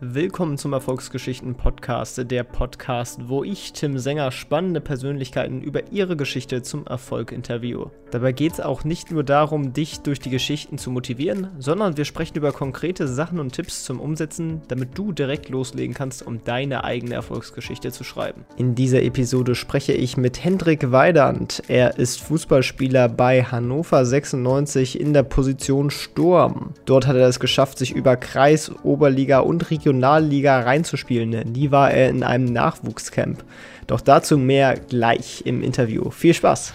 Willkommen zum Erfolgsgeschichten Podcast, der Podcast, wo ich, Tim Sänger, spannende Persönlichkeiten über ihre Geschichte zum Erfolg interviewe. Dabei geht es auch nicht nur darum, dich durch die Geschichten zu motivieren, sondern wir sprechen über konkrete Sachen und Tipps zum Umsetzen, damit du direkt loslegen kannst, um deine eigene Erfolgsgeschichte zu schreiben. In dieser Episode spreche ich mit Hendrik Weidand. Er ist Fußballspieler bei Hannover 96 in der Position Sturm. Dort hat er es geschafft, sich über Kreis, Oberliga und Region Regionalliga reinzuspielen. Nie war er in einem Nachwuchscamp. Doch dazu mehr gleich im Interview. Viel Spaß!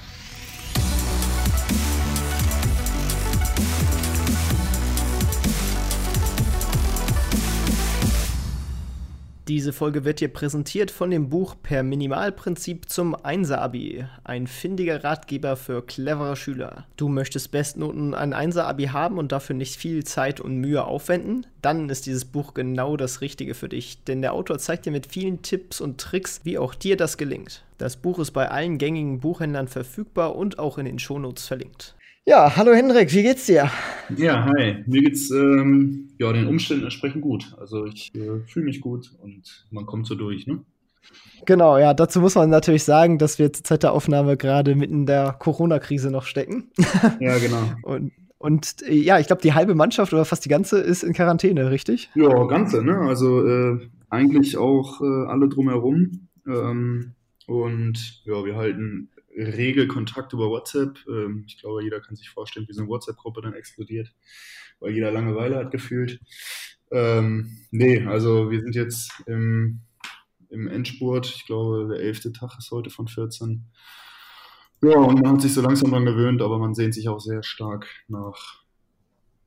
Diese Folge wird dir präsentiert von dem Buch Per Minimalprinzip zum Einser-Abi. Ein findiger Ratgeber für clevere Schüler. Du möchtest Bestnoten ein Einser-Abi haben und dafür nicht viel Zeit und Mühe aufwenden? Dann ist dieses Buch genau das Richtige für dich, denn der Autor zeigt dir mit vielen Tipps und Tricks, wie auch dir das gelingt. Das Buch ist bei allen gängigen Buchhändlern verfügbar und auch in den Shownotes verlinkt. Ja, hallo Hendrik, wie geht's dir? Ja, hi. Mir geht's ähm, ja, den Umständen entsprechend gut. Also ich äh, fühle mich gut und man kommt so durch, ne? Genau, ja, dazu muss man natürlich sagen, dass wir zur Zeit der Aufnahme gerade mitten in der Corona-Krise noch stecken. Ja, genau. und, und äh, ja, ich glaube, die halbe Mannschaft oder fast die ganze ist in Quarantäne, richtig? Ja, ganze, ne? Also äh, eigentlich auch äh, alle drumherum. Ähm, und ja, wir halten Regelkontakt über WhatsApp. Ähm, ich glaube, jeder kann sich vorstellen, wie so eine WhatsApp-Gruppe dann explodiert, weil jeder Langeweile hat gefühlt. Ähm, nee, also wir sind jetzt im, im Endspurt. Ich glaube, der elfte Tag ist heute von 14. Ja, und man hat sich so langsam dran gewöhnt, aber man sehnt sich auch sehr stark nach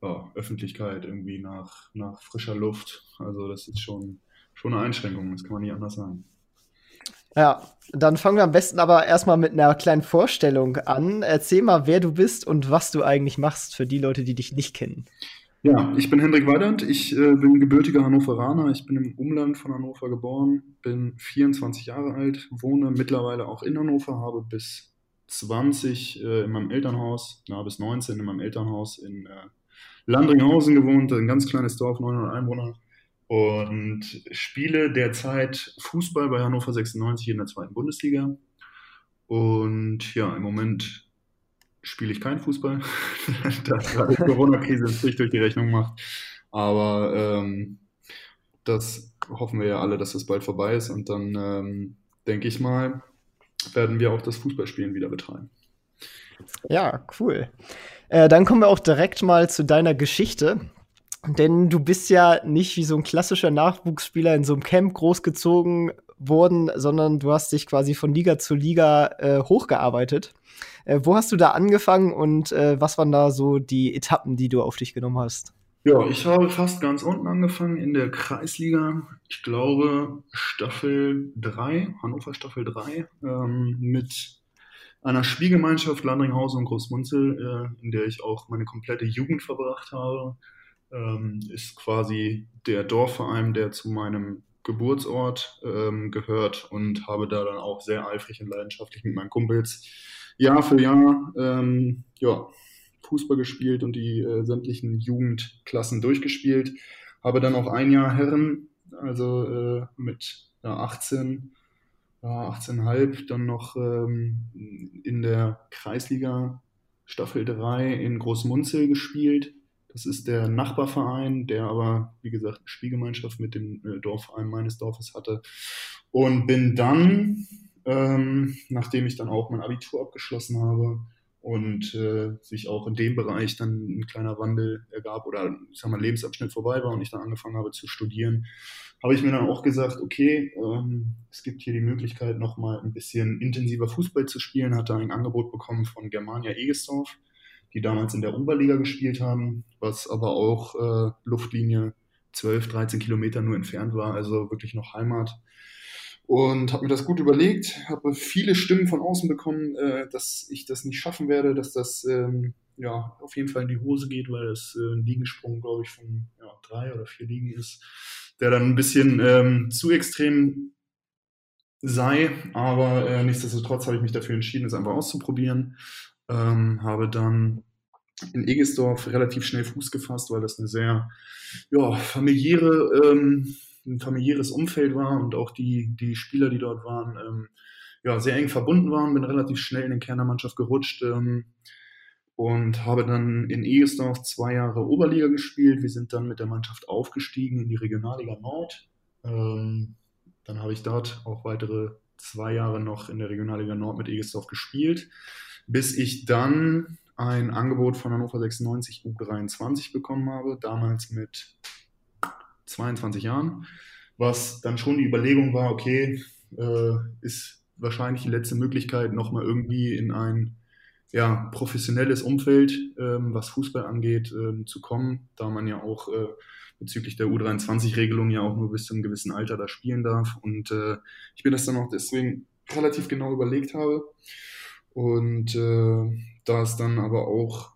ja, Öffentlichkeit, irgendwie nach, nach frischer Luft. Also das ist schon, schon eine Einschränkung, das kann man nicht anders sagen. Ja, dann fangen wir am besten aber erstmal mit einer kleinen Vorstellung an. Erzähl mal, wer du bist und was du eigentlich machst für die Leute, die dich nicht kennen. Ja, ich bin Hendrik Weidand. Ich äh, bin gebürtiger Hannoveraner. Ich bin im Umland von Hannover geboren, bin 24 Jahre alt, wohne mittlerweile auch in Hannover, habe bis 20 äh, in meinem Elternhaus, na, bis 19 in meinem Elternhaus in äh, Landringhausen gewohnt, ein ganz kleines Dorf, 900 Einwohner und spiele derzeit Fußball bei Hannover 96 in der zweiten Bundesliga. Und ja, im Moment spiele ich keinen Fußball, da die Corona-Krise einen Strich durch die Rechnung macht. Aber ähm, das hoffen wir ja alle, dass das bald vorbei ist. Und dann ähm, denke ich mal, werden wir auch das Fußballspielen wieder betreiben. Ja, cool. Äh, dann kommen wir auch direkt mal zu deiner Geschichte. Denn du bist ja nicht wie so ein klassischer Nachwuchsspieler in so einem Camp großgezogen worden, sondern du hast dich quasi von Liga zu Liga äh, hochgearbeitet. Äh, wo hast du da angefangen und äh, was waren da so die Etappen, die du auf dich genommen hast? Ja, ich habe fast ganz unten angefangen in der Kreisliga. Ich glaube Staffel 3, Hannover Staffel 3, ähm, mit einer Spielgemeinschaft Landringhausen und Großmunzel, äh, in der ich auch meine komplette Jugend verbracht habe ähm, ist quasi der Dorfverein, der zu meinem Geburtsort ähm, gehört und habe da dann auch sehr eifrig und leidenschaftlich mit meinen Kumpels Jahr für Jahr ähm, ja, Fußball gespielt und die äh, sämtlichen Jugendklassen durchgespielt. Habe dann auch ein Jahr Herren, also äh, mit ja, 18, ja, 18,5, dann noch ähm, in der Kreisliga Staffel 3 in Großmunzel gespielt das ist der Nachbarverein, der aber, wie gesagt, eine Spielgemeinschaft mit dem äh, Dorfverein meines Dorfes hatte. Und bin dann, ähm, nachdem ich dann auch mein Abitur abgeschlossen habe und äh, sich auch in dem Bereich dann ein kleiner Wandel ergab oder ich sag mal, Lebensabschnitt vorbei war und ich dann angefangen habe zu studieren, habe ich mir dann auch gesagt, okay, ähm, es gibt hier die Möglichkeit, nochmal ein bisschen intensiver Fußball zu spielen, hatte ein Angebot bekommen von Germania Egesdorf die damals in der Oberliga gespielt haben, was aber auch äh, Luftlinie 12, 13 Kilometer nur entfernt war, also wirklich noch Heimat. Und habe mir das gut überlegt, habe viele Stimmen von außen bekommen, äh, dass ich das nicht schaffen werde, dass das ähm, ja auf jeden Fall in die Hose geht, weil das äh, ein Liegensprung, glaube ich, von ja, drei oder vier Ligen ist, der dann ein bisschen ähm, zu extrem sei. Aber äh, nichtsdestotrotz habe ich mich dafür entschieden, es einfach auszuprobieren. Ähm, habe dann in Egesdorf relativ schnell Fuß gefasst, weil das eine sehr ja, familiäre ähm, ein familiäres Umfeld war und auch die, die Spieler, die dort waren, ähm, ja, sehr eng verbunden waren. Bin relativ schnell in den Kern der Mannschaft gerutscht ähm, und habe dann in Egesdorf zwei Jahre Oberliga gespielt. Wir sind dann mit der Mannschaft aufgestiegen in die Regionalliga Nord. Ähm, dann habe ich dort auch weitere zwei Jahre noch in der Regionalliga Nord mit Egesdorf gespielt, bis ich dann ein Angebot von Hannover 96 U23 bekommen habe, damals mit 22 Jahren, was dann schon die Überlegung war, okay, äh, ist wahrscheinlich die letzte Möglichkeit, nochmal irgendwie in ein ja, professionelles Umfeld, ähm, was Fußball angeht, ähm, zu kommen, da man ja auch äh, bezüglich der U23-Regelung ja auch nur bis zu einem gewissen Alter da spielen darf. Und äh, ich mir das dann auch deswegen relativ genau überlegt habe. Und äh, da es dann aber auch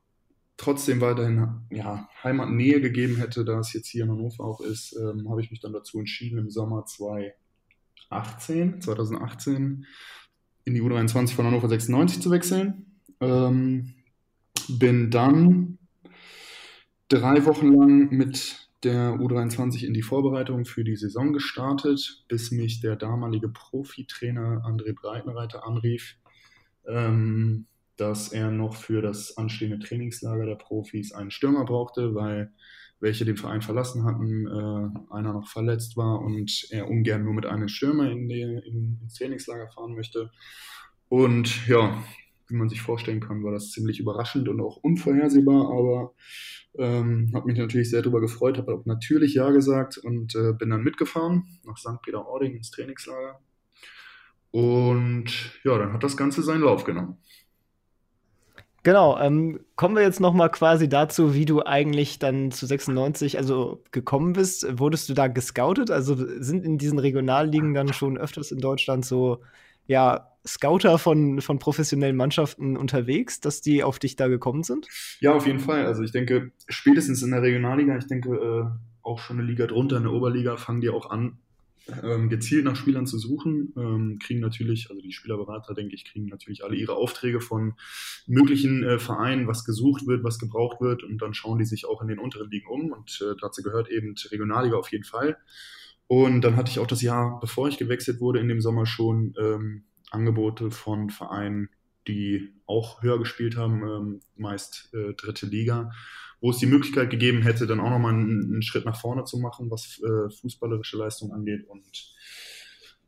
trotzdem weiterhin ja, Heimatnähe gegeben hätte, da es jetzt hier in Hannover auch ist, ähm, habe ich mich dann dazu entschieden, im Sommer 2018, 2018 in die U23 von Hannover 96 zu wechseln. Ähm, bin dann drei Wochen lang mit der U23 in die Vorbereitung für die Saison gestartet, bis mich der damalige Profitrainer André Breitenreiter anrief, ähm, dass er noch für das anstehende Trainingslager der Profis einen Stürmer brauchte, weil welche den Verein verlassen hatten, äh, einer noch verletzt war und er ungern nur mit einem Stürmer in die, in, ins Trainingslager fahren möchte. Und ja, wie man sich vorstellen kann, war das ziemlich überraschend und auch unvorhersehbar, aber ähm, habe mich natürlich sehr darüber gefreut, habe natürlich Ja gesagt und äh, bin dann mitgefahren nach St. Peter-Ording ins Trainingslager. Und ja, dann hat das Ganze seinen Lauf genommen. Genau, ähm, kommen wir jetzt noch mal quasi dazu, wie du eigentlich dann zu 96 also gekommen bist. Wurdest du da gescoutet? Also sind in diesen Regionalligen dann schon öfters in Deutschland so ja, Scouter von, von professionellen Mannschaften unterwegs, dass die auf dich da gekommen sind? Ja, auf jeden Fall. Also ich denke, spätestens in der Regionalliga, ich denke äh, auch schon eine Liga drunter, in der Oberliga, fangen die auch an, ähm, gezielt nach Spielern zu suchen, ähm, kriegen natürlich, also die Spielerberater, denke ich, kriegen natürlich alle ihre Aufträge von möglichen äh, Vereinen, was gesucht wird, was gebraucht wird und dann schauen die sich auch in den unteren Ligen um und äh, dazu gehört eben Regionalliga auf jeden Fall. Und dann hatte ich auch das Jahr, bevor ich gewechselt wurde, in dem Sommer schon ähm, Angebote von Vereinen, die auch höher gespielt haben, ähm, meist äh, dritte Liga, wo es die Möglichkeit gegeben hätte, dann auch nochmal einen, einen Schritt nach vorne zu machen, was äh, fußballerische Leistung angeht. Und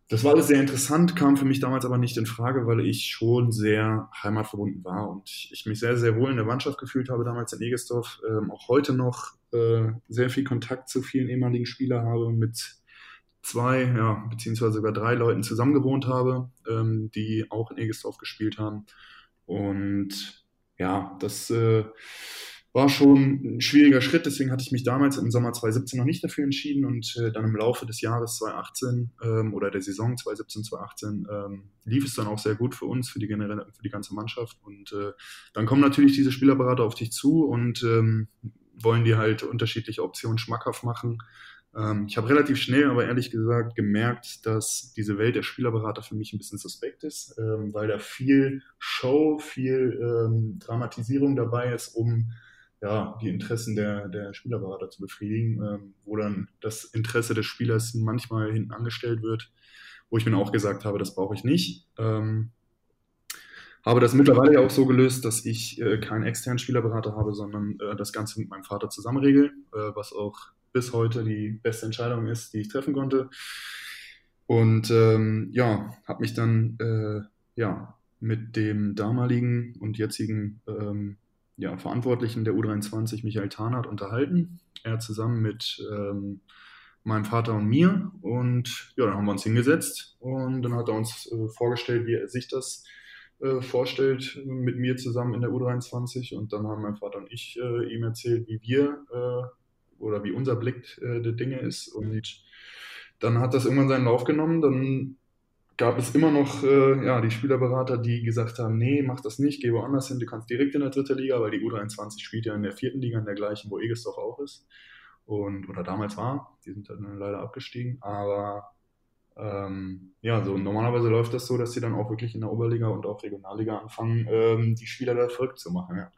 das war alles sehr interessant, kam für mich damals aber nicht in Frage, weil ich schon sehr heimatverbunden war und ich mich sehr, sehr wohl in der Mannschaft gefühlt habe, damals in Egestorf. Ähm, auch heute noch äh, sehr viel Kontakt zu vielen ehemaligen Spielern habe, mit zwei, ja, beziehungsweise sogar drei Leuten zusammen gewohnt habe, ähm, die auch in Egestorf gespielt haben. Und ja, das äh, war schon ein schwieriger Schritt, deswegen hatte ich mich damals im Sommer 2017 noch nicht dafür entschieden und äh, dann im Laufe des Jahres 2018 ähm, oder der Saison 2017, 2018 ähm, lief es dann auch sehr gut für uns, für die generelle, für die ganze Mannschaft und äh, dann kommen natürlich diese Spielerberater auf dich zu und ähm, wollen dir halt unterschiedliche Optionen schmackhaft machen. Ähm, ich habe relativ schnell, aber ehrlich gesagt, gemerkt, dass diese Welt der Spielerberater für mich ein bisschen suspekt ist, ähm, weil da viel Show, viel ähm, Dramatisierung dabei ist, um ja, die Interessen der, der Spielerberater zu befriedigen, ähm, wo dann das Interesse des Spielers manchmal hinten angestellt wird, wo ich mir auch gesagt habe, das brauche ich nicht. Ähm, habe das mittlerweile auch so gelöst, dass ich äh, keinen externen Spielerberater habe, sondern äh, das Ganze mit meinem Vater zusammen regel, äh, was auch bis heute die beste Entscheidung ist, die ich treffen konnte. Und ähm, ja, habe mich dann äh, ja, mit dem damaligen und jetzigen ähm, ja, Verantwortlichen der U23, Michael Tarnath, unterhalten. Er zusammen mit ähm, meinem Vater und mir. Und ja, dann haben wir uns hingesetzt und dann hat er uns äh, vorgestellt, wie er sich das äh, vorstellt, mit mir zusammen in der U23. Und dann haben mein Vater und ich äh, ihm erzählt, wie wir äh, oder wie unser Blick äh, der Dinge ist. Und dann hat das irgendwann seinen Lauf genommen. Dann gab es immer noch äh, ja, die Spielerberater, die gesagt haben, nee, mach das nicht, geh woanders hin, du kannst direkt in der dritten Liga, weil die U23 spielt ja in der vierten Liga, in der gleichen, wo Egestorf auch ist. Und, oder damals war, die sind dann leider abgestiegen, aber ähm, ja, so normalerweise läuft das so, dass sie dann auch wirklich in der Oberliga und auch Regionalliga anfangen, ähm, die Spieler da verrückt zu machen, ja.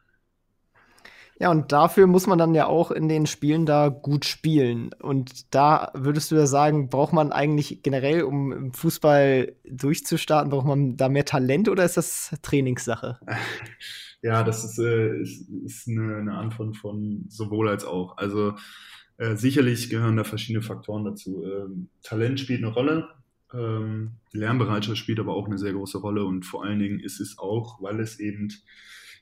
Ja, und dafür muss man dann ja auch in den Spielen da gut spielen. Und da würdest du ja sagen, braucht man eigentlich generell, um im Fußball durchzustarten, braucht man da mehr Talent oder ist das Trainingssache? Ja, das ist, äh, ist, ist eine, eine, Antwort von sowohl als auch. Also äh, sicherlich gehören da verschiedene Faktoren dazu. Ähm, Talent spielt eine Rolle, ähm, Lernbereitschaft spielt aber auch eine sehr große Rolle und vor allen Dingen ist es auch, weil es eben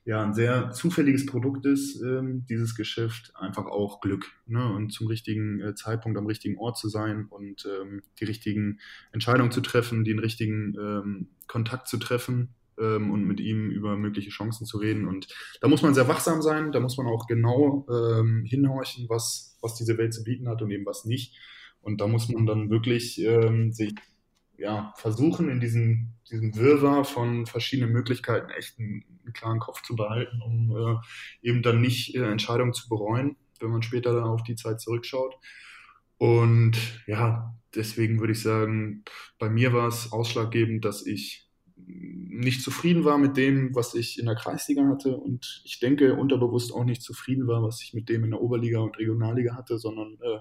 ja ein sehr zufälliges Produkt ist, ähm, dieses Geschäft, einfach auch Glück. Ne? Und zum richtigen äh, Zeitpunkt am richtigen Ort zu sein und ähm, die richtigen Entscheidungen zu treffen, den richtigen ähm, Kontakt zu treffen ähm, und mit ihm über mögliche Chancen zu reden. Und da muss man sehr wachsam sein, da muss man auch genau ähm, hinhorchen, was, was diese Welt zu bieten hat und eben was nicht. Und da muss man dann wirklich ähm, sich ja, versuchen, in diesem, diesem Wirrwarr von verschiedenen Möglichkeiten echt einen, einen klaren Kopf zu behalten, um äh, eben dann nicht äh, Entscheidungen zu bereuen, wenn man später dann auf die Zeit zurückschaut. Und ja, deswegen würde ich sagen, bei mir war es ausschlaggebend, dass ich nicht zufrieden war mit dem, was ich in der Kreisliga hatte und ich denke unterbewusst auch nicht zufrieden war, was ich mit dem in der Oberliga und Regionalliga hatte, sondern äh,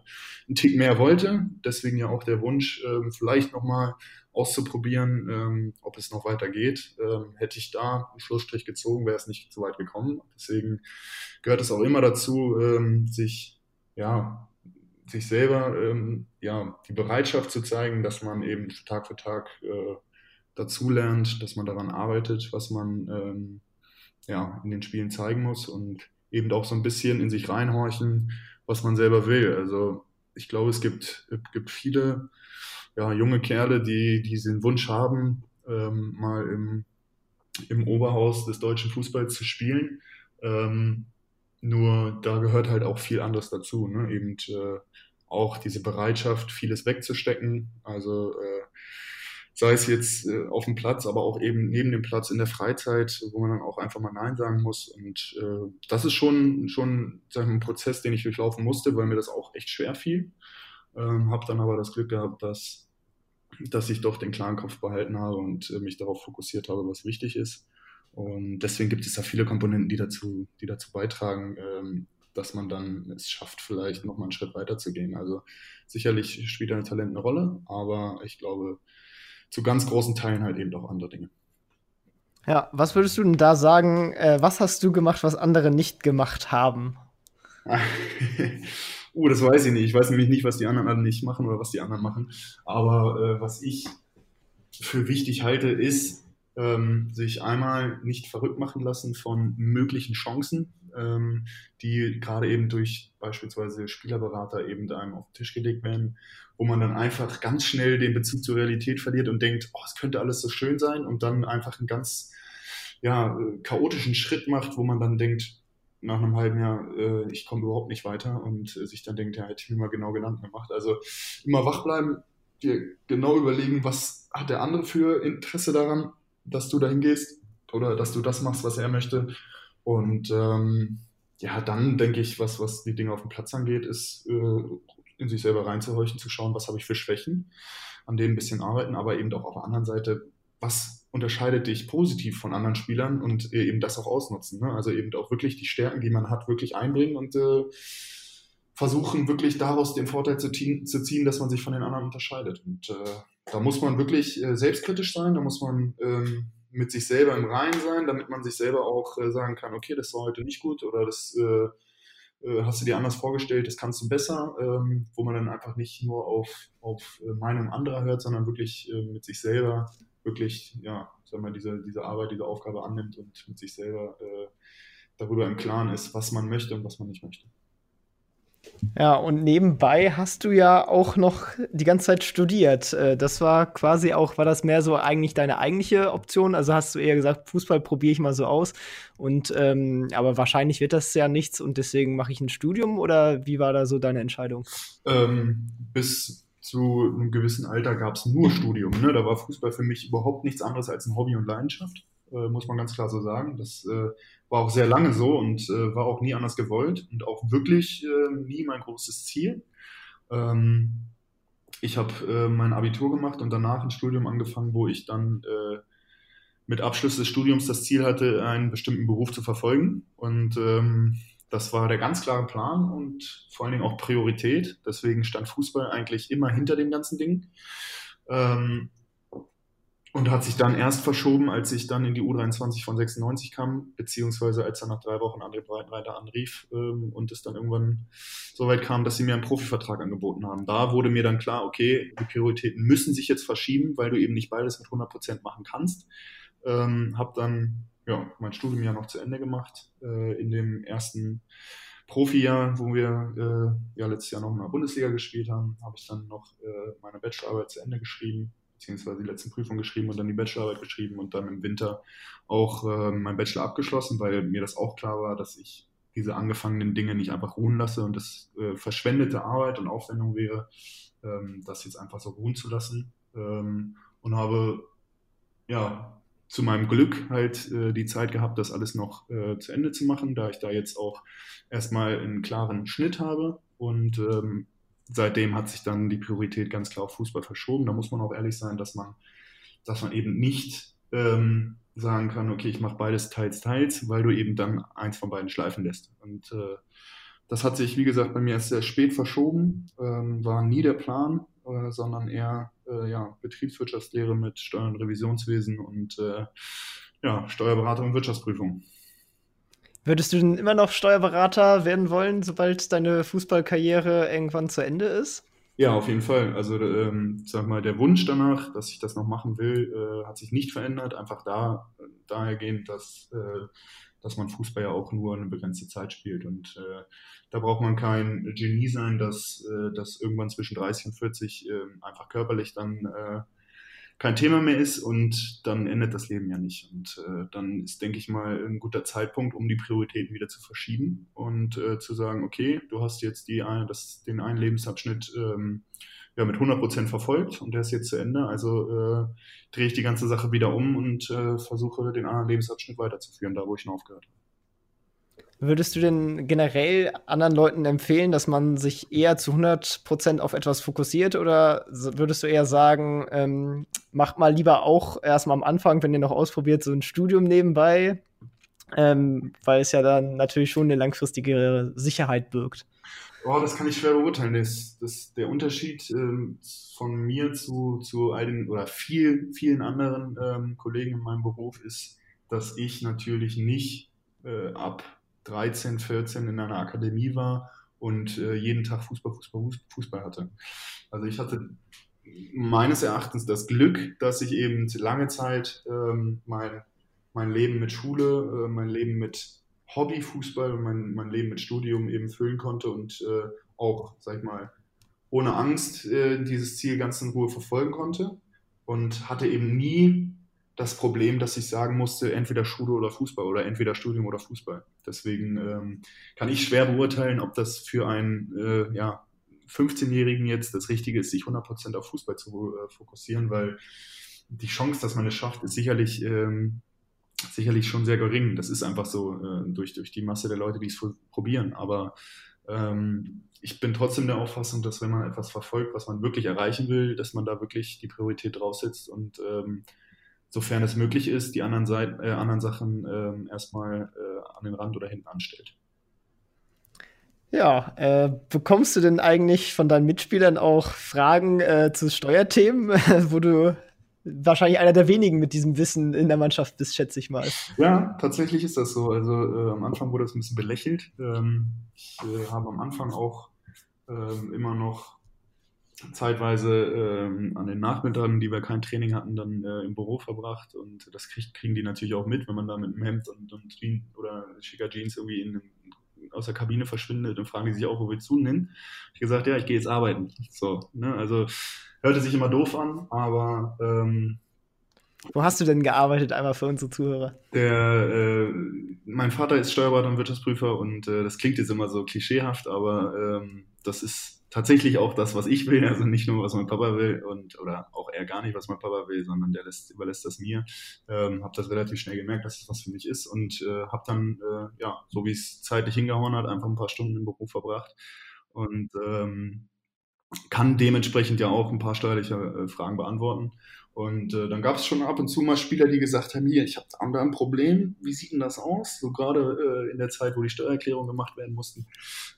einen Tick mehr wollte. Deswegen ja auch der Wunsch, äh, vielleicht nochmal auszuprobieren, ähm, ob es noch weiter geht. Ähm, hätte ich da einen Schlussstrich gezogen, wäre es nicht so weit gekommen. Deswegen gehört es auch immer dazu, ähm, sich ja sich selber ähm, ja die Bereitschaft zu zeigen, dass man eben Tag für Tag äh, dazulernt, dass man daran arbeitet, was man ähm, ja, in den Spielen zeigen muss und eben auch so ein bisschen in sich reinhorchen, was man selber will. Also ich glaube, es gibt, gibt viele ja, junge Kerle, die, diesen Wunsch haben, ähm, mal im, im Oberhaus des deutschen Fußballs zu spielen. Ähm, nur da gehört halt auch viel anderes dazu. Ne? Eben äh, auch diese Bereitschaft, vieles wegzustecken. Also äh, sei es jetzt äh, auf dem Platz, aber auch eben neben dem Platz in der Freizeit, wo man dann auch einfach mal Nein sagen muss. Und äh, das ist schon, schon sag ich mal, ein Prozess, den ich durchlaufen musste, weil mir das auch echt schwer fiel. Ähm, habe dann aber das Glück gehabt, dass, dass ich doch den klaren Kopf behalten habe und äh, mich darauf fokussiert habe, was wichtig ist. Und deswegen gibt es da viele Komponenten, die dazu, die dazu beitragen, ähm, dass man dann es schafft, vielleicht nochmal einen Schritt weiter zu gehen. Also sicherlich spielt ein Talent eine Rolle, aber ich glaube, zu ganz großen Teilen halt eben auch andere Dinge. Ja, was würdest du denn da sagen, äh, was hast du gemacht, was andere nicht gemacht haben? uh, das weiß ich nicht. Ich weiß nämlich nicht, was die anderen alle nicht machen oder was die anderen machen. Aber äh, was ich für wichtig halte, ist, ähm, sich einmal nicht verrückt machen lassen von möglichen Chancen, ähm, die gerade eben durch beispielsweise Spielerberater eben einem auf den Tisch gelegt werden, wo man dann einfach ganz schnell den Bezug zur Realität verliert und denkt, oh, es könnte alles so schön sein und dann einfach einen ganz ja, chaotischen Schritt macht, wo man dann denkt, nach einem halben Jahr, äh, ich komme überhaupt nicht weiter und äh, sich dann denkt, ja, hätte ich mir mal genau Gedanken gemacht. Also immer wach bleiben, dir genau überlegen, was hat der andere für Interesse daran, dass du dahin gehst oder dass du das machst, was er möchte und ähm, ja, dann denke ich, was, was die Dinge auf dem Platz angeht, ist äh, in sich selber reinzuhorchen, zu schauen, was habe ich für Schwächen, an denen ein bisschen arbeiten, aber eben auch auf der anderen Seite, was unterscheidet dich positiv von anderen Spielern und äh, eben das auch ausnutzen. Ne? Also eben auch wirklich die Stärken, die man hat, wirklich einbringen und äh, versuchen wirklich daraus den Vorteil zu, zu, ziehen, dass man sich von den anderen unterscheidet. Und äh, da muss man wirklich äh, selbstkritisch sein, da muss man ähm, mit sich selber im Reinen sein, damit man sich selber auch äh, sagen kann, okay, das war heute nicht gut oder das äh, hast du dir anders vorgestellt, das kannst du besser, ähm, wo man dann einfach nicht nur auf, auf äh, Meinung anderer hört, sondern wirklich äh, mit sich selber wirklich, ja, sagen wir, diese, diese Arbeit, diese Aufgabe annimmt und mit sich selber äh, darüber im Klaren ist, was man möchte und was man nicht möchte. Ja, und nebenbei hast du ja auch noch die ganze Zeit studiert. Äh, das war quasi auch, war das mehr so eigentlich deine eigentliche Option? Also hast du eher gesagt, Fußball probiere ich mal so aus. Und ähm, aber wahrscheinlich wird das ja nichts und deswegen mache ich ein Studium oder wie war da so deine Entscheidung? Ähm, bis zu einem gewissen Alter gab es nur Studium. Ne? Da war Fußball für mich überhaupt nichts anderes als ein Hobby und Leidenschaft, äh, muss man ganz klar so sagen. Das äh, war auch sehr lange so und äh, war auch nie anders gewollt und auch wirklich äh, nie mein großes Ziel. Ähm, ich habe äh, mein Abitur gemacht und danach ein Studium angefangen, wo ich dann äh, mit Abschluss des Studiums das Ziel hatte, einen bestimmten Beruf zu verfolgen. Und ähm, das war der ganz klare Plan und vor allen Dingen auch Priorität. Deswegen stand Fußball eigentlich immer hinter dem ganzen Ding. Ähm, und hat sich dann erst verschoben, als ich dann in die U23 von 96 kam, beziehungsweise als dann nach drei Wochen André Breitenreiter anrief ähm, und es dann irgendwann so weit kam, dass sie mir einen Profivertrag angeboten haben. Da wurde mir dann klar, okay, die Prioritäten müssen sich jetzt verschieben, weil du eben nicht beides mit 100 Prozent machen kannst. Ähm, habe dann ja, mein Studium ja noch zu Ende gemacht äh, in dem ersten Profijahr, wo wir äh, ja letztes Jahr noch in der Bundesliga gespielt haben, habe ich dann noch äh, meine Bachelorarbeit zu Ende geschrieben beziehungsweise die letzten Prüfungen geschrieben und dann die Bachelorarbeit geschrieben und dann im Winter auch äh, mein Bachelor abgeschlossen, weil mir das auch klar war, dass ich diese angefangenen Dinge nicht einfach ruhen lasse und das äh, verschwendete Arbeit und Aufwendung wäre, ähm, das jetzt einfach so ruhen zu lassen. Ähm, und habe ja zu meinem Glück halt äh, die Zeit gehabt, das alles noch äh, zu Ende zu machen, da ich da jetzt auch erstmal einen klaren Schnitt habe und ähm, seitdem hat sich dann die Priorität ganz klar auf Fußball verschoben. Da muss man auch ehrlich sein, dass man, dass man eben nicht ähm, sagen kann, okay, ich mache beides teils, teils, weil du eben dann eins von beiden schleifen lässt. Und äh, das hat sich, wie gesagt, bei mir erst sehr spät verschoben, ähm, war nie der Plan, äh, sondern eher äh, ja, Betriebswirtschaftslehre mit Steuer- und Revisionswesen und äh, ja, Steuerberatung und Wirtschaftsprüfung. Würdest du denn immer noch Steuerberater werden wollen, sobald deine Fußballkarriere irgendwann zu Ende ist? Ja, auf jeden Fall. Also, ähm, sag mal, der Wunsch danach, dass ich das noch machen will, äh, hat sich nicht verändert. Einfach da, dahergehend, dass, äh, dass man Fußball ja auch nur eine begrenzte Zeit spielt. Und äh, da braucht man kein Genie sein, dass, äh, dass irgendwann zwischen 30 und 40 äh, einfach körperlich dann äh, kein Thema mehr ist und dann endet das Leben ja nicht. Und äh, dann ist, denke ich mal, ein guter Zeitpunkt, um die Prioritäten wieder zu verschieben und äh, zu sagen, okay, du hast jetzt die, das, den einen Lebensabschnitt ähm, ja, mit 100% verfolgt und der ist jetzt zu Ende. Also äh, drehe ich die ganze Sache wieder um und äh, versuche den anderen Lebensabschnitt weiterzuführen, da wo ich ihn aufgehört habe. Würdest du denn generell anderen Leuten empfehlen, dass man sich eher zu 100% auf etwas fokussiert oder würdest du eher sagen, ähm, macht mal lieber auch erstmal am Anfang, wenn ihr noch ausprobiert, so ein Studium nebenbei, ähm, weil es ja dann natürlich schon eine langfristige Sicherheit birgt? Oh, das kann ich schwer beurteilen. Das, das, der Unterschied ähm, von mir zu, zu all oder viel, vielen anderen ähm, Kollegen in meinem Beruf ist, dass ich natürlich nicht äh, ab 13, 14 in einer Akademie war und äh, jeden Tag Fußball, Fußball, Fußball hatte. Also ich hatte meines Erachtens das Glück, dass ich eben lange Zeit ähm, mein, mein Leben mit Schule, äh, mein Leben mit Hobbyfußball und mein, mein Leben mit Studium eben füllen konnte und äh, auch, sag ich mal, ohne Angst äh, dieses Ziel ganz in Ruhe verfolgen konnte und hatte eben nie das Problem, dass ich sagen musste, entweder Schule oder Fußball oder entweder Studium oder Fußball. Deswegen ähm, kann ich schwer beurteilen, ob das für einen äh, ja, 15-Jährigen jetzt das Richtige ist, sich 100% auf Fußball zu äh, fokussieren, weil die Chance, dass man es schafft, ist sicherlich, ähm, sicherlich schon sehr gering. Das ist einfach so äh, durch, durch die Masse der Leute, die es probieren. Aber ähm, ich bin trotzdem der Auffassung, dass wenn man etwas verfolgt, was man wirklich erreichen will, dass man da wirklich die Priorität draufsetzt und ähm, sofern es möglich ist, die anderen, Seite, äh, anderen Sachen äh, erstmal äh, an den Rand oder hinten anstellt. Ja, äh, bekommst du denn eigentlich von deinen Mitspielern auch Fragen äh, zu Steuerthemen, wo du wahrscheinlich einer der wenigen mit diesem Wissen in der Mannschaft bist, schätze ich mal. Ja, tatsächlich ist das so. Also äh, am Anfang wurde das ein bisschen belächelt. Ähm, ich äh, habe am Anfang auch ähm, immer noch zeitweise ähm, an den Nachmittagen, die wir kein Training hatten, dann äh, im Büro verbracht und das krieg, kriegen die natürlich auch mit, wenn man da mit einem Hemd und, und Jean oder schicker Jeans irgendwie in, aus der Kabine verschwindet und fragen die sich auch, wo wir zu nennen. Ich gesagt, ja, ich gehe jetzt arbeiten. So, ne? Also hörte sich immer doof an, aber ähm, wo hast du denn gearbeitet, einmal für unsere Zuhörer? Der, äh, mein Vater ist Steuerberater und Wirtschaftsprüfer und äh, das klingt jetzt immer so klischeehaft, aber ähm, das ist tatsächlich auch das, was ich will, also nicht nur, was mein Papa will und oder auch eher gar nicht, was mein Papa will, sondern der lässt, überlässt das mir. Ähm, habe das relativ schnell gemerkt, dass das was für mich ist und äh, habe dann, äh, ja, so wie es zeitlich hingehauen hat, einfach ein paar Stunden im Beruf verbracht und ähm, kann dementsprechend ja auch ein paar steuerliche äh, Fragen beantworten. Und äh, dann gab es schon ab und zu mal Spieler, die gesagt haben, hier, ich habe da ein Problem, wie sieht denn das aus? So gerade äh, in der Zeit, wo die Steuererklärungen gemacht werden mussten.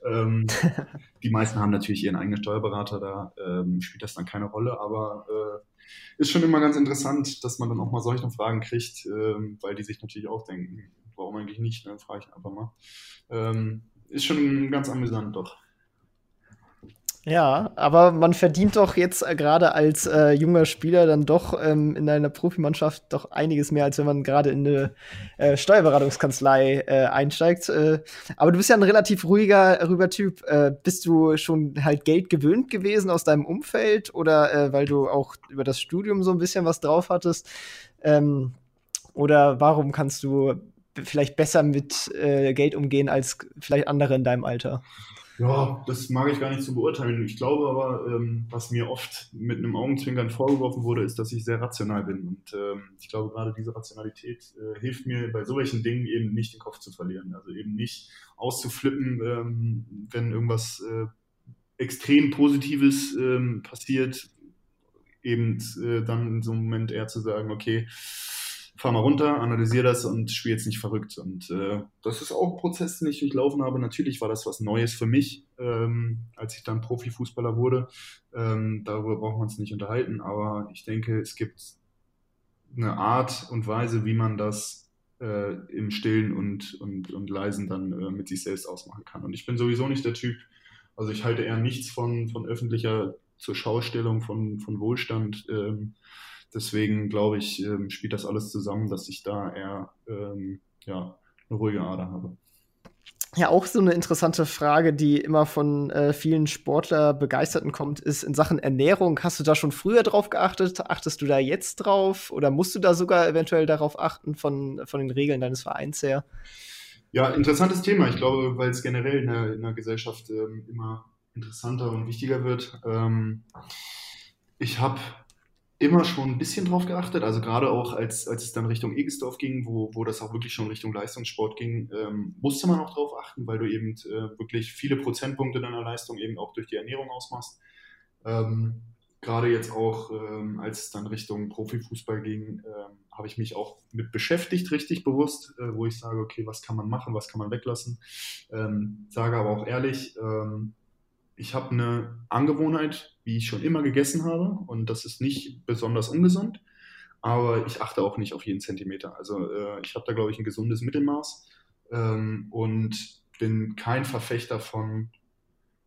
Ähm, die meisten haben natürlich ihren eigenen Steuerberater, da ähm, spielt das dann keine Rolle, aber äh, ist schon immer ganz interessant, dass man dann auch mal solche Fragen kriegt, ähm, weil die sich natürlich auch denken, warum eigentlich nicht, dann frage ich einfach mal. Ähm, ist schon ganz amüsant doch. Ja, aber man verdient doch jetzt äh, gerade als äh, junger Spieler dann doch ähm, in einer Profimannschaft doch einiges mehr, als wenn man gerade in eine äh, Steuerberatungskanzlei äh, einsteigt. Äh, aber du bist ja ein relativ ruhiger, ruhiger Typ. Äh, bist du schon halt Geld gewöhnt gewesen aus deinem Umfeld oder weil du auch über das Studium so ein bisschen was drauf hattest? Ähm, oder warum kannst du vielleicht besser mit Geld umgehen als vielleicht andere in deinem Alter? Ja, das mag ich gar nicht so beurteilen. Ich glaube aber, ähm, was mir oft mit einem Augenzwinkern vorgeworfen wurde, ist, dass ich sehr rational bin. Und ähm, ich glaube, gerade diese Rationalität äh, hilft mir bei solchen Dingen eben nicht den Kopf zu verlieren. Also eben nicht auszuflippen, ähm, wenn irgendwas äh, extrem Positives ähm, passiert, eben äh, dann in so einem Moment eher zu sagen, okay, fahr mal runter, analysiere das und spiel jetzt nicht verrückt. Und äh, das ist auch ein Prozess, den ich durchlaufen habe. Natürlich war das was Neues für mich, ähm, als ich dann Profifußballer wurde. Ähm, darüber braucht man es nicht unterhalten, aber ich denke, es gibt eine Art und Weise, wie man das äh, im Stillen und, und, und Leisen dann äh, mit sich selbst ausmachen kann. Und ich bin sowieso nicht der Typ, also ich halte eher nichts von, von öffentlicher zur Schaustellung von, von Wohlstand. Ähm, deswegen glaube ich, ähm, spielt das alles zusammen, dass ich da eher ähm, ja, eine ruhige Ader habe. Ja, auch so eine interessante Frage, die immer von äh, vielen Sportler-Begeisterten kommt, ist in Sachen Ernährung. Hast du da schon früher drauf geachtet? Achtest du da jetzt drauf? Oder musst du da sogar eventuell darauf achten von, von den Regeln deines Vereins her? Ja, interessantes Thema. Ich glaube, weil es generell in der, in der Gesellschaft ähm, immer interessanter und wichtiger wird. Ähm, ich habe immer schon ein bisschen drauf geachtet. Also gerade auch als, als es dann Richtung Egesdorf ging, wo, wo das auch wirklich schon Richtung Leistungssport ging, ähm, musste man auch drauf achten, weil du eben äh, wirklich viele Prozentpunkte deiner Leistung eben auch durch die Ernährung ausmachst. Ähm, gerade jetzt auch, ähm, als es dann Richtung Profifußball ging, ähm, habe ich mich auch mit beschäftigt, richtig bewusst, äh, wo ich sage, okay, was kann man machen, was kann man weglassen. Ähm, sage aber auch ehrlich, ähm, ich habe eine Angewohnheit, wie ich schon immer gegessen habe, und das ist nicht besonders ungesund, aber ich achte auch nicht auf jeden Zentimeter. Also äh, ich habe da, glaube ich, ein gesundes Mittelmaß ähm, und bin kein Verfechter von,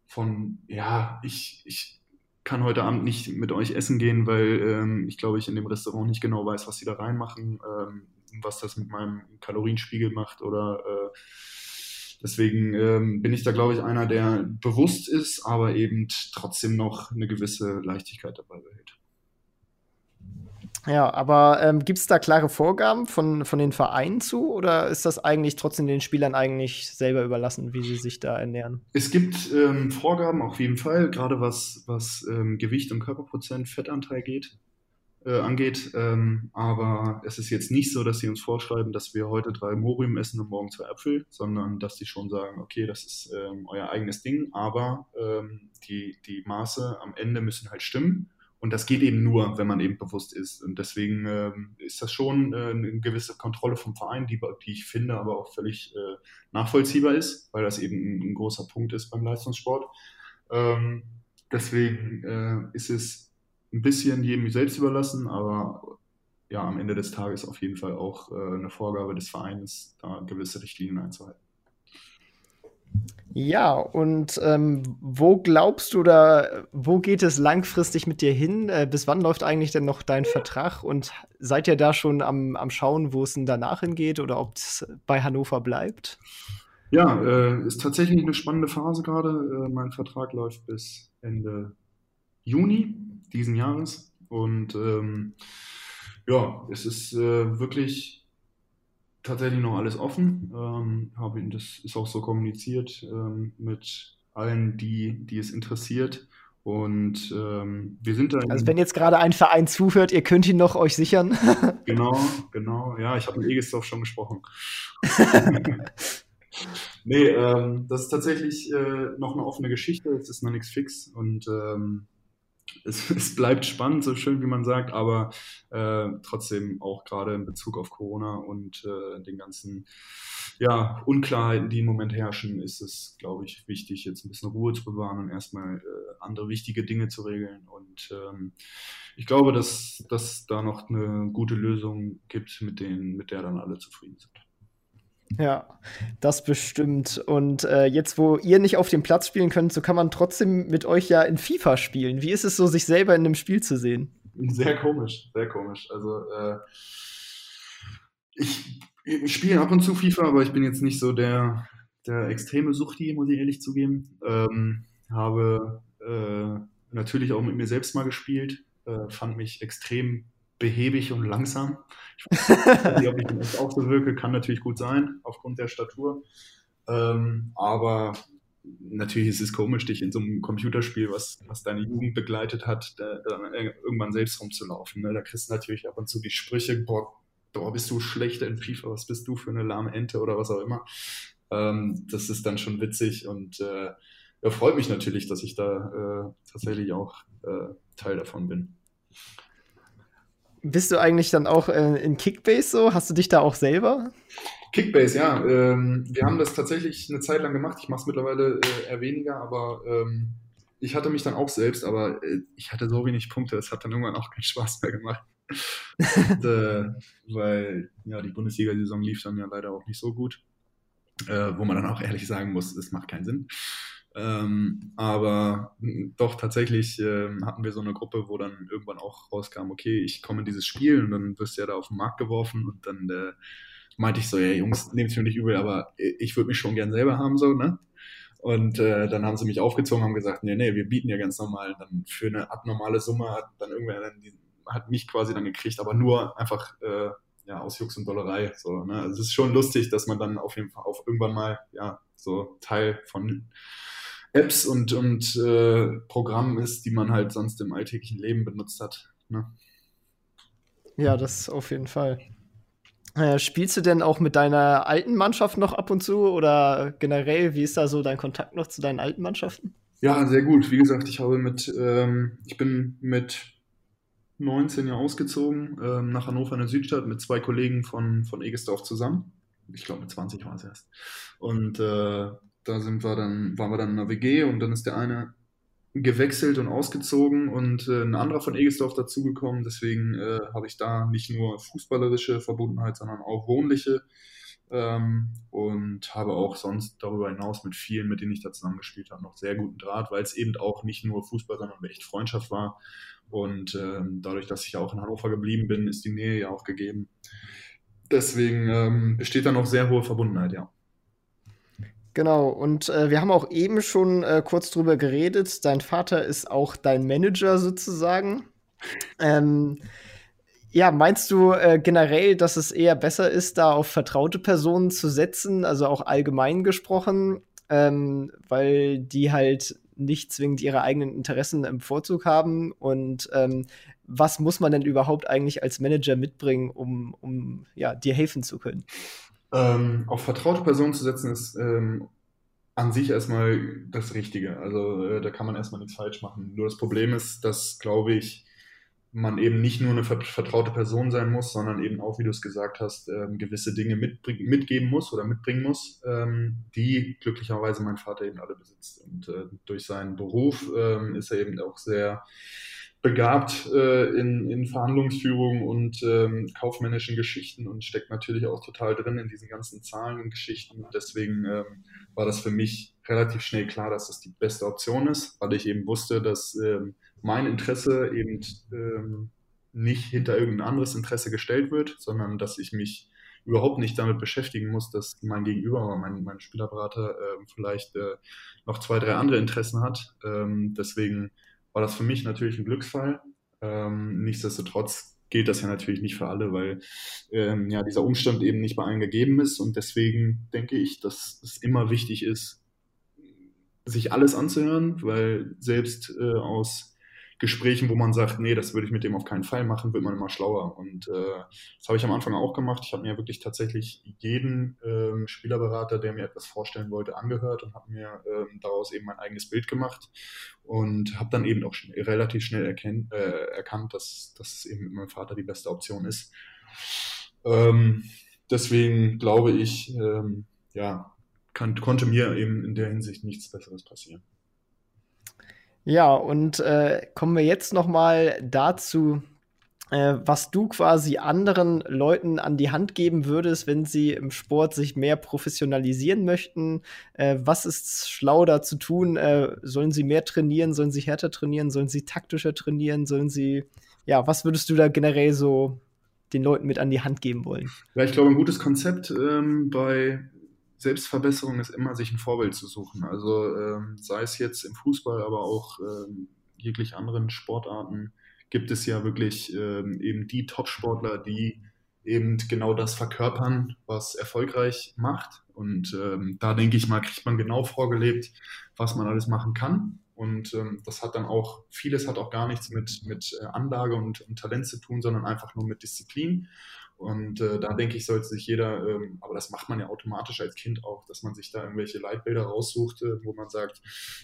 von ja, ich, ich kann heute Abend nicht mit euch essen gehen, weil ähm, ich glaube, ich in dem Restaurant nicht genau weiß, was sie da reinmachen, ähm, was das mit meinem Kalorienspiegel macht oder äh, Deswegen ähm, bin ich da, glaube ich, einer, der bewusst ist, aber eben trotzdem noch eine gewisse Leichtigkeit dabei behält. Ja, aber ähm, gibt es da klare Vorgaben von, von den Vereinen zu oder ist das eigentlich trotzdem den Spielern eigentlich selber überlassen, wie sie sich da ernähren? Es gibt ähm, Vorgaben auf jeden Fall, gerade was, was ähm, Gewicht und Körperprozent, Fettanteil geht äh, angeht. Ähm, aber es ist jetzt nicht so, dass sie uns vorschreiben, dass wir heute drei Morium essen und morgen zwei Äpfel, sondern dass sie schon sagen, okay, das ist ähm, euer eigenes Ding, aber ähm, die, die Maße am Ende müssen halt stimmen. Und das geht eben nur, wenn man eben bewusst ist. Und deswegen ähm, ist das schon äh, eine gewisse Kontrolle vom Verein, die, die ich finde aber auch völlig äh, nachvollziehbar ist, weil das eben ein, ein großer Punkt ist beim Leistungssport. Ähm, deswegen äh, ist es ein bisschen jedem selbst überlassen, aber ja, am Ende des Tages auf jeden Fall auch äh, eine Vorgabe des Vereins, da gewisse Richtlinien einzuhalten. Ja, und ähm, wo glaubst du oder wo geht es langfristig mit dir hin? Äh, bis wann läuft eigentlich denn noch dein Vertrag? Und seid ihr da schon am, am Schauen, wo es denn danach hingeht oder ob es bei Hannover bleibt? Ja, äh, ist tatsächlich eine spannende Phase gerade. Äh, mein Vertrag läuft bis Ende Juni diesen Jahres. Und ähm, ja, es ist äh, wirklich tatsächlich noch alles offen. Ähm, habe, das ist auch so kommuniziert ähm, mit allen, die, die es interessiert. Und ähm, wir sind da. Also wenn jetzt gerade ein Verein zuhört, ihr könnt ihn noch euch sichern. genau, genau. Ja, ich habe mit Egesdorf schon gesprochen. nee, ähm, das ist tatsächlich äh, noch eine offene Geschichte. Es ist noch nichts fix und ähm, es, es, bleibt spannend, so schön wie man sagt, aber äh, trotzdem auch gerade in Bezug auf Corona und äh, den ganzen ja, Unklarheiten, die im Moment herrschen, ist es, glaube ich, wichtig, jetzt ein bisschen Ruhe zu bewahren und erstmal äh, andere wichtige Dinge zu regeln. Und ähm, ich glaube, dass dass da noch eine gute Lösung gibt, mit, denen, mit der dann alle zufrieden sind. Ja, das bestimmt. Und äh, jetzt, wo ihr nicht auf dem Platz spielen könnt, so kann man trotzdem mit euch ja in FIFA spielen. Wie ist es so, sich selber in einem Spiel zu sehen? Sehr komisch, sehr komisch. Also äh, ich, ich spiele ab und zu FIFA, aber ich bin jetzt nicht so der, der extreme Suchti, muss ich ehrlich zugeben. Ähm, habe äh, natürlich auch mit mir selbst mal gespielt, äh, fand mich extrem behäbig und langsam. Ich weiß nicht, ob ich jetzt auch so wirke, kann natürlich gut sein, aufgrund der Statur. Ähm, aber natürlich ist es komisch, dich in so einem Computerspiel, was, was deine Jugend begleitet hat, da, da irgendwann selbst rumzulaufen. Ne? Da kriegst du natürlich ab und zu die Sprüche, boah, boah, bist du schlechter in FIFA, was bist du für eine lahme Ente oder was auch immer. Ähm, das ist dann schon witzig und äh, ja, freut mich natürlich, dass ich da äh, tatsächlich auch äh, Teil davon bin. Bist du eigentlich dann auch äh, in Kickbase so? Hast du dich da auch selber? Kickbase, ja. Ähm, wir haben das tatsächlich eine Zeit lang gemacht. Ich mache es mittlerweile äh, eher weniger, aber ähm, ich hatte mich dann auch selbst, aber äh, ich hatte so wenig Punkte, es hat dann irgendwann auch keinen Spaß mehr gemacht. Und, äh, weil ja, die Bundesliga-Saison lief dann ja leider auch nicht so gut. Äh, wo man dann auch ehrlich sagen muss, es macht keinen Sinn. Ähm, aber doch tatsächlich äh, hatten wir so eine Gruppe, wo dann irgendwann auch rauskam, okay, ich komme in dieses Spiel und dann wirst du ja da auf den Markt geworfen und dann äh, meinte ich so, ja Jungs, nehmt mir nicht übel, aber ich würde mich schon gern selber haben, so, ne? Und äh, dann haben sie mich aufgezogen, haben gesagt, nee, nee, wir bieten ja ganz normal. Dann für eine abnormale Summe hat dann irgendwer dann die, hat mich quasi dann gekriegt, aber nur einfach äh, ja, aus Jux und Dollerei. So, ne? Also es ist schon lustig, dass man dann auf jeden Fall auf irgendwann mal ja so Teil von Apps und, und äh, Programmen ist, die man halt sonst im alltäglichen Leben benutzt hat. Ne? Ja, das auf jeden Fall. Äh, spielst du denn auch mit deiner alten Mannschaft noch ab und zu oder generell, wie ist da so dein Kontakt noch zu deinen alten Mannschaften? Ja, sehr gut. Wie gesagt, ich habe mit, ähm, ich bin mit 19 Jahren ausgezogen ähm, nach Hannover in der Südstadt mit zwei Kollegen von, von Egesdorf zusammen. Ich glaube, mit 20 war es erst. Und äh, da sind wir dann, waren wir dann in der WG und dann ist der eine gewechselt und ausgezogen und äh, ein anderer von Egesdorf dazugekommen. Deswegen äh, habe ich da nicht nur fußballerische Verbundenheit, sondern auch wohnliche ähm, und habe auch sonst darüber hinaus mit vielen, mit denen ich da zusammengespielt habe, noch sehr guten Draht, weil es eben auch nicht nur Fußball, sondern echt Freundschaft war. Und ähm, dadurch, dass ich auch in Hannover geblieben bin, ist die Nähe ja auch gegeben. Deswegen ähm, besteht da noch sehr hohe Verbundenheit, ja. Genau, und äh, wir haben auch eben schon äh, kurz drüber geredet. Dein Vater ist auch dein Manager sozusagen. Ähm, ja, meinst du äh, generell, dass es eher besser ist, da auf vertraute Personen zu setzen, also auch allgemein gesprochen, ähm, weil die halt nicht zwingend ihre eigenen Interessen im Vorzug haben? Und ähm, was muss man denn überhaupt eigentlich als Manager mitbringen, um, um ja, dir helfen zu können? Ähm, auf vertraute Personen zu setzen ist ähm, an sich erstmal das Richtige. Also äh, da kann man erstmal nichts falsch machen. Nur das Problem ist, dass, glaube ich, man eben nicht nur eine vertraute Person sein muss, sondern eben auch, wie du es gesagt hast, ähm, gewisse Dinge mitgeben muss oder mitbringen muss, ähm, die glücklicherweise mein Vater eben alle besitzt. Und äh, durch seinen Beruf ähm, ist er eben auch sehr begabt äh, in, in Verhandlungsführung und ähm, kaufmännischen Geschichten und steckt natürlich auch total drin in diesen ganzen Zahlen und Geschichten. Deswegen ähm, war das für mich relativ schnell klar, dass das die beste Option ist, weil ich eben wusste, dass ähm, mein Interesse eben ähm, nicht hinter irgendein anderes Interesse gestellt wird, sondern dass ich mich überhaupt nicht damit beschäftigen muss, dass mein Gegenüber, mein, mein Spielerberater äh, vielleicht äh, noch zwei, drei andere Interessen hat. Ähm, deswegen war das für mich natürlich ein Glücksfall. Ähm, nichtsdestotrotz gilt das ja natürlich nicht für alle, weil ähm, ja dieser Umstand eben nicht bei allen gegeben ist und deswegen denke ich, dass es immer wichtig ist, sich alles anzuhören, weil selbst äh, aus Gesprächen, wo man sagt, nee, das würde ich mit dem auf keinen Fall machen, wird man immer schlauer. Und äh, das habe ich am Anfang auch gemacht. Ich habe mir wirklich tatsächlich jeden ähm, Spielerberater, der mir etwas vorstellen wollte, angehört und habe mir ähm, daraus eben mein eigenes Bild gemacht und habe dann eben auch schnell, relativ schnell erkennt, äh, erkannt, dass das eben mit meinem Vater die beste Option ist. Ähm, deswegen glaube ich, ähm, ja, kann, konnte mir eben in der Hinsicht nichts Besseres passieren. Ja, und äh, kommen wir jetzt noch mal dazu, äh, was du quasi anderen Leuten an die Hand geben würdest, wenn sie im Sport sich mehr professionalisieren möchten. Äh, was ist schlau da zu tun? Äh, sollen sie mehr trainieren? Sollen sie härter trainieren? Sollen sie taktischer trainieren? Sollen sie, ja, was würdest du da generell so den Leuten mit an die Hand geben wollen? Ja, ich glaube, ein gutes Konzept ähm, bei Selbstverbesserung ist immer, sich ein Vorbild zu suchen. Also ähm, sei es jetzt im Fußball, aber auch ähm, jeglich anderen Sportarten gibt es ja wirklich ähm, eben die Top-Sportler, die eben genau das verkörpern, was erfolgreich macht. Und ähm, da denke ich mal, kriegt man genau vorgelebt, was man alles machen kann. Und ähm, das hat dann auch, vieles hat auch gar nichts mit, mit äh, Anlage und, und Talent zu tun, sondern einfach nur mit Disziplin. Und äh, da denke ich, sollte sich jeder, ähm, aber das macht man ja automatisch als Kind auch, dass man sich da irgendwelche Leitbilder raussucht, äh, wo man sagt,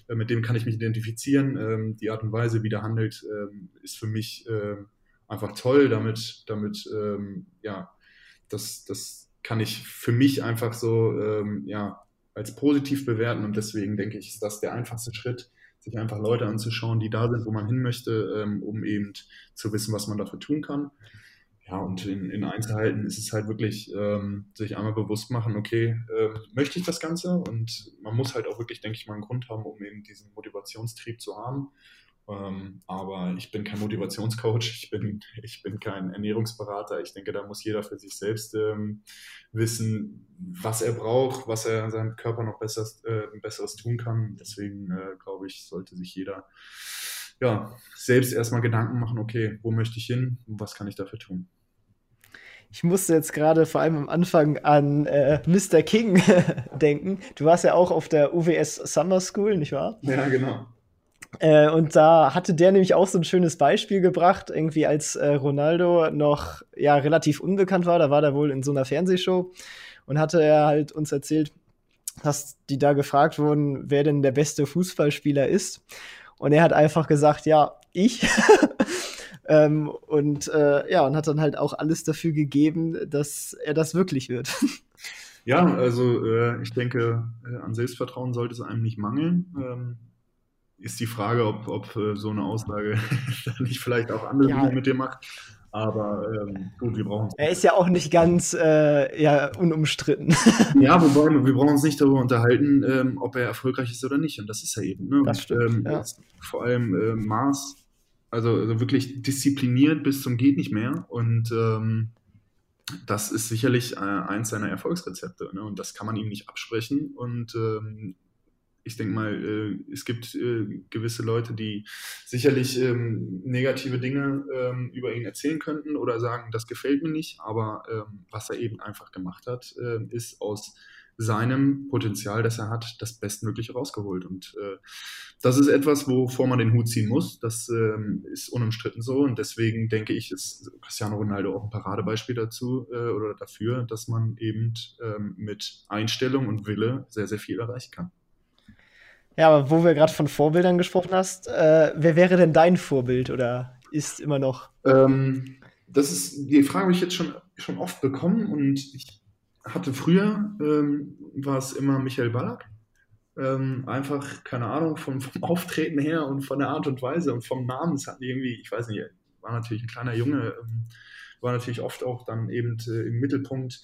äh, mit dem kann ich mich identifizieren. Ähm, die Art und Weise, wie der handelt, ähm, ist für mich ähm, einfach toll. Damit, damit ähm, ja, das, das kann ich für mich einfach so ähm, ja, als positiv bewerten. Und deswegen denke ich, ist das der einfachste Schritt, sich einfach Leute anzuschauen, die da sind, wo man hin möchte, um eben zu wissen, was man dafür tun kann. Ja, und in, in Einzelheiten ist es halt wirklich, ähm, sich einmal bewusst machen, okay, äh, möchte ich das Ganze? Und man muss halt auch wirklich, denke ich mal, einen Grund haben, um eben diesen Motivationstrieb zu haben. Ähm, aber ich bin kein Motivationscoach, ich bin, ich bin kein Ernährungsberater. Ich denke, da muss jeder für sich selbst ähm, wissen, was er braucht, was er seinem Körper noch besser, äh, Besseres tun kann. Deswegen äh, glaube ich, sollte sich jeder ja, selbst erstmal Gedanken machen, okay, wo möchte ich hin und was kann ich dafür tun. Ich musste jetzt gerade vor allem am Anfang an äh, Mr. King denken. Du warst ja auch auf der UWS Summer School, nicht wahr? Ja, genau. Äh, und da hatte der nämlich auch so ein schönes Beispiel gebracht, irgendwie als äh, Ronaldo noch ja relativ unbekannt war. Da war er wohl in so einer Fernsehshow und hatte er halt uns erzählt, dass die da gefragt wurden, wer denn der beste Fußballspieler ist. Und er hat einfach gesagt, ja, ich. ähm, und äh, ja, und hat dann halt auch alles dafür gegeben, dass er das wirklich wird. Ja, also äh, ich denke, äh, an Selbstvertrauen sollte es einem nicht mangeln. Ähm, ist die Frage, ob, ob äh, so eine Aussage nicht vielleicht auch andere ja. mit dir macht. Aber ähm, gut, wir brauchen Er ist ja auch nicht ganz äh, ja, unumstritten. ja, wobei wir brauchen uns nicht darüber unterhalten, ähm, ob er erfolgreich ist oder nicht. Und das ist er eben. Ne? Das stimmt, ähm, ja. Vor allem äh, Mars, also, also, wirklich diszipliniert bis zum geht nicht mehr. Und ähm, das ist sicherlich äh, eins seiner Erfolgsrezepte. Ne? Und das kann man ihm nicht absprechen. Und ähm, ich denke mal, äh, es gibt äh, gewisse Leute, die sicherlich ähm, negative Dinge ähm, über ihn erzählen könnten oder sagen, das gefällt mir nicht. Aber ähm, was er eben einfach gemacht hat, äh, ist aus seinem Potenzial, das er hat, das Bestmögliche rausgeholt. Und das ist etwas, wovor man den Hut ziehen muss. Das ist unumstritten so. Und deswegen denke ich, ist Cristiano Ronaldo auch ein Paradebeispiel dazu oder dafür, dass man eben mit Einstellung und Wille sehr, sehr viel erreichen kann. Ja, aber wo wir gerade von Vorbildern gesprochen hast, äh, wer wäre denn dein Vorbild oder ist immer noch? Ähm, das ist, die Frage habe ich jetzt schon, schon oft bekommen und ich hatte früher, ähm, war es immer Michael Ballack. Ähm, einfach, keine Ahnung, vom, vom, Auftreten her und von der Art und Weise und vom Namen. Es hat irgendwie, ich weiß nicht, war natürlich ein kleiner Junge, ähm, war natürlich oft auch dann eben äh, im Mittelpunkt,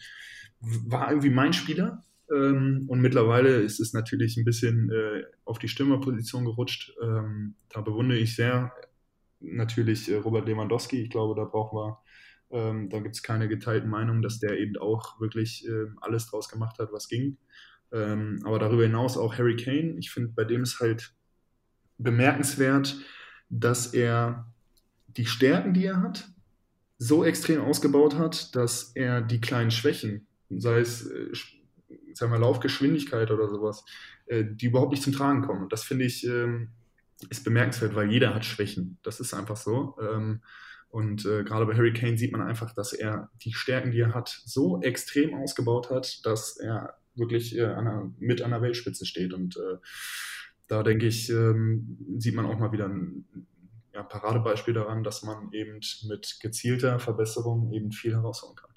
war irgendwie mein Spieler. Ähm, und mittlerweile ist es natürlich ein bisschen äh, auf die Stürmerposition gerutscht. Ähm, da bewundere ich sehr natürlich äh, Robert Lewandowski. Ich glaube, da brauchen wir, ähm, da gibt es keine geteilten Meinungen, dass der eben auch wirklich äh, alles draus gemacht hat, was ging. Ähm, aber darüber hinaus auch Harry Kane. Ich finde, bei dem ist halt bemerkenswert, dass er die Stärken, die er hat, so extrem ausgebaut hat, dass er die kleinen Schwächen, sei es äh, sagen wir, Laufgeschwindigkeit oder sowas, äh, die überhaupt nicht zum Tragen kommen. Und das finde ich, ähm, ist bemerkenswert, weil jeder hat Schwächen. Das ist einfach so. Ähm, und äh, gerade bei Harry Kane sieht man einfach, dass er die Stärken, die er hat, so extrem ausgebaut hat, dass er wirklich äh, an einer, mit an der Weltspitze steht. Und äh, da denke ich, ähm, sieht man auch mal wieder ein ja, Paradebeispiel daran, dass man eben mit gezielter Verbesserung eben viel herausholen kann.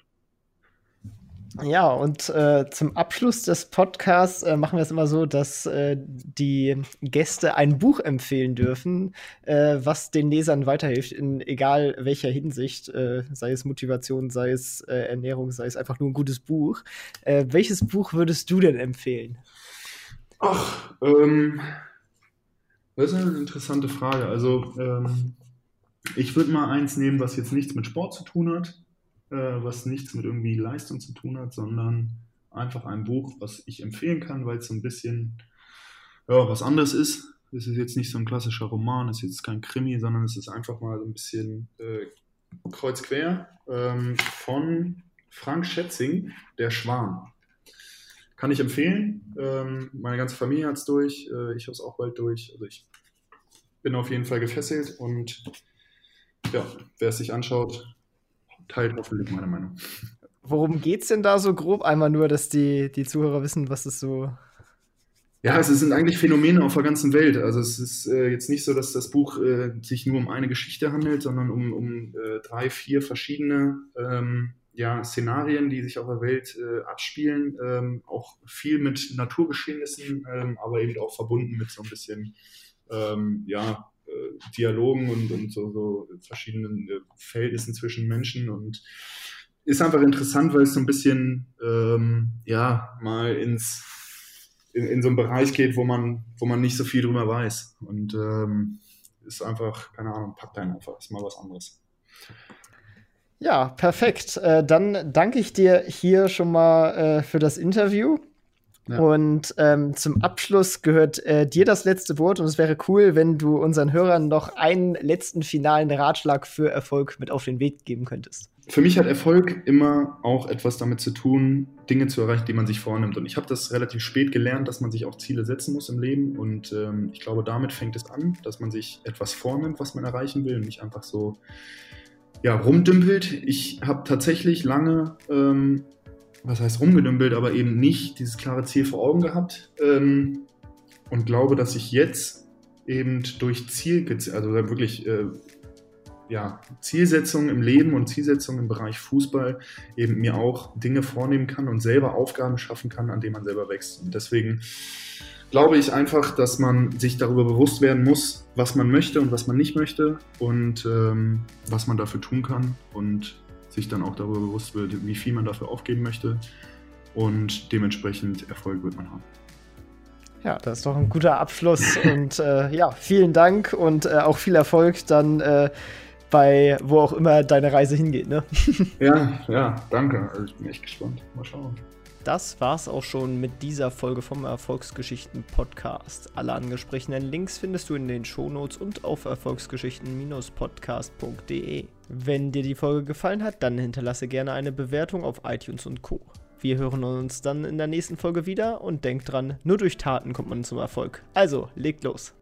Ja, und äh, zum Abschluss des Podcasts äh, machen wir es immer so, dass äh, die Gäste ein Buch empfehlen dürfen, äh, was den Lesern weiterhilft, in egal welcher Hinsicht, äh, sei es Motivation, sei es äh, Ernährung, sei es einfach nur ein gutes Buch. welches Buch würdest du denn empfehlen? Ach, ähm, das ist eine interessante Frage. Also, ähm, ich würde mal eins nehmen, was jetzt nichts mit Sport zu tun hat äh, was nichts mit irgendwie Leistung zu tun hat, sondern einfach ein Buch, was ich empfehlen kann, weil es so ein bisschen ja, was anderes ist. Es ist jetzt nicht so ein klassischer Roman, es ist jetzt kein Krimi, sondern es ist einfach mal so ein bisschen äh, kreuz quer ähm, von Frank Schätzing, Der Schwan. Kann ich empfehlen. Ähm, meine ganze Familie hat es durch. Äh, ich habe es auch bald durch. Also ich bin auf jeden Fall gefesselt und ja, wer es sich anschaut, teilt hoffentlich meine Meinung. Worum geht es denn da so grob? Einmal nur, dass die, die Zuhörer wissen, was es so. Ja, es sind eigentlich Phänomene auf der ganzen Welt. Also es ist äh, jetzt nicht so, dass das Buch äh, sich nur um eine Geschichte handelt, sondern um, um äh, drei, vier verschiedene ähm, ja, Szenarien, die sich auf der Welt äh, abspielen. Ähm, auch viel mit Naturgeschehnissen, ähm, aber eben auch verbunden mit so ein bisschen ähm, ja, Dialogen und, und so, so verschiedenen äh, Verhältnissen zwischen Menschen und ist einfach interessant, weil es so ein bisschen ähm, ja mal ins in, in, so einen Bereich geht, wo man wo man nicht so viel drüber weiß und ähm, ist einfach keine Ahnung packt einen einfach ist mal was anderes. Ja, perfekt. Äh, dann danke ich dir hier schon mal äh, für das Interview. Ja. Und ähm, zum Abschluss gehört äh, dir das letzte Wort und es wäre cool, wenn du unseren Hörern noch einen letzten finalen Ratschlag für Erfolg mit auf den Weg geben könntest. Für mich hat Erfolg immer auch etwas damit zu tun, Dinge zu erreichen, die man sich vornimmt. Und ich habe das relativ spät gelernt, dass man sich auch Ziele setzen muss im Leben. Und ähm, ich glaube, damit fängt es an, dass man sich etwas vornimmt, was man erreichen will und nicht einfach so ja, rumdümpelt. Ich habe tatsächlich lange ähm, was heißt rumgedümpelt, aber eben nicht dieses klare Ziel vor Augen gehabt. Ähm, und glaube, dass ich jetzt eben durch Ziel, also wirklich äh, ja, Zielsetzungen im Leben und Zielsetzungen im Bereich Fußball eben mir auch Dinge vornehmen kann und selber Aufgaben schaffen kann, an denen man selber wächst. Und deswegen glaube ich einfach, dass man sich darüber bewusst werden muss, was man möchte und was man nicht möchte und ähm, was man dafür tun kann. Und sich dann auch darüber bewusst wird, wie viel man dafür aufgeben möchte und dementsprechend Erfolg wird man haben. Ja, das ist doch ein guter Abschluss und äh, ja, vielen Dank und äh, auch viel Erfolg dann äh, bei wo auch immer deine Reise hingeht. Ne? ja, ja, danke. Also ich bin echt gespannt. Mal schauen. Das war's auch schon mit dieser Folge vom Erfolgsgeschichten Podcast. Alle angesprochenen Links findest du in den Shownotes und auf erfolgsgeschichten-podcast.de. Wenn dir die Folge gefallen hat, dann hinterlasse gerne eine Bewertung auf iTunes und Co. Wir hören uns dann in der nächsten Folge wieder und denkt dran, nur durch Taten kommt man zum Erfolg. Also, legt los.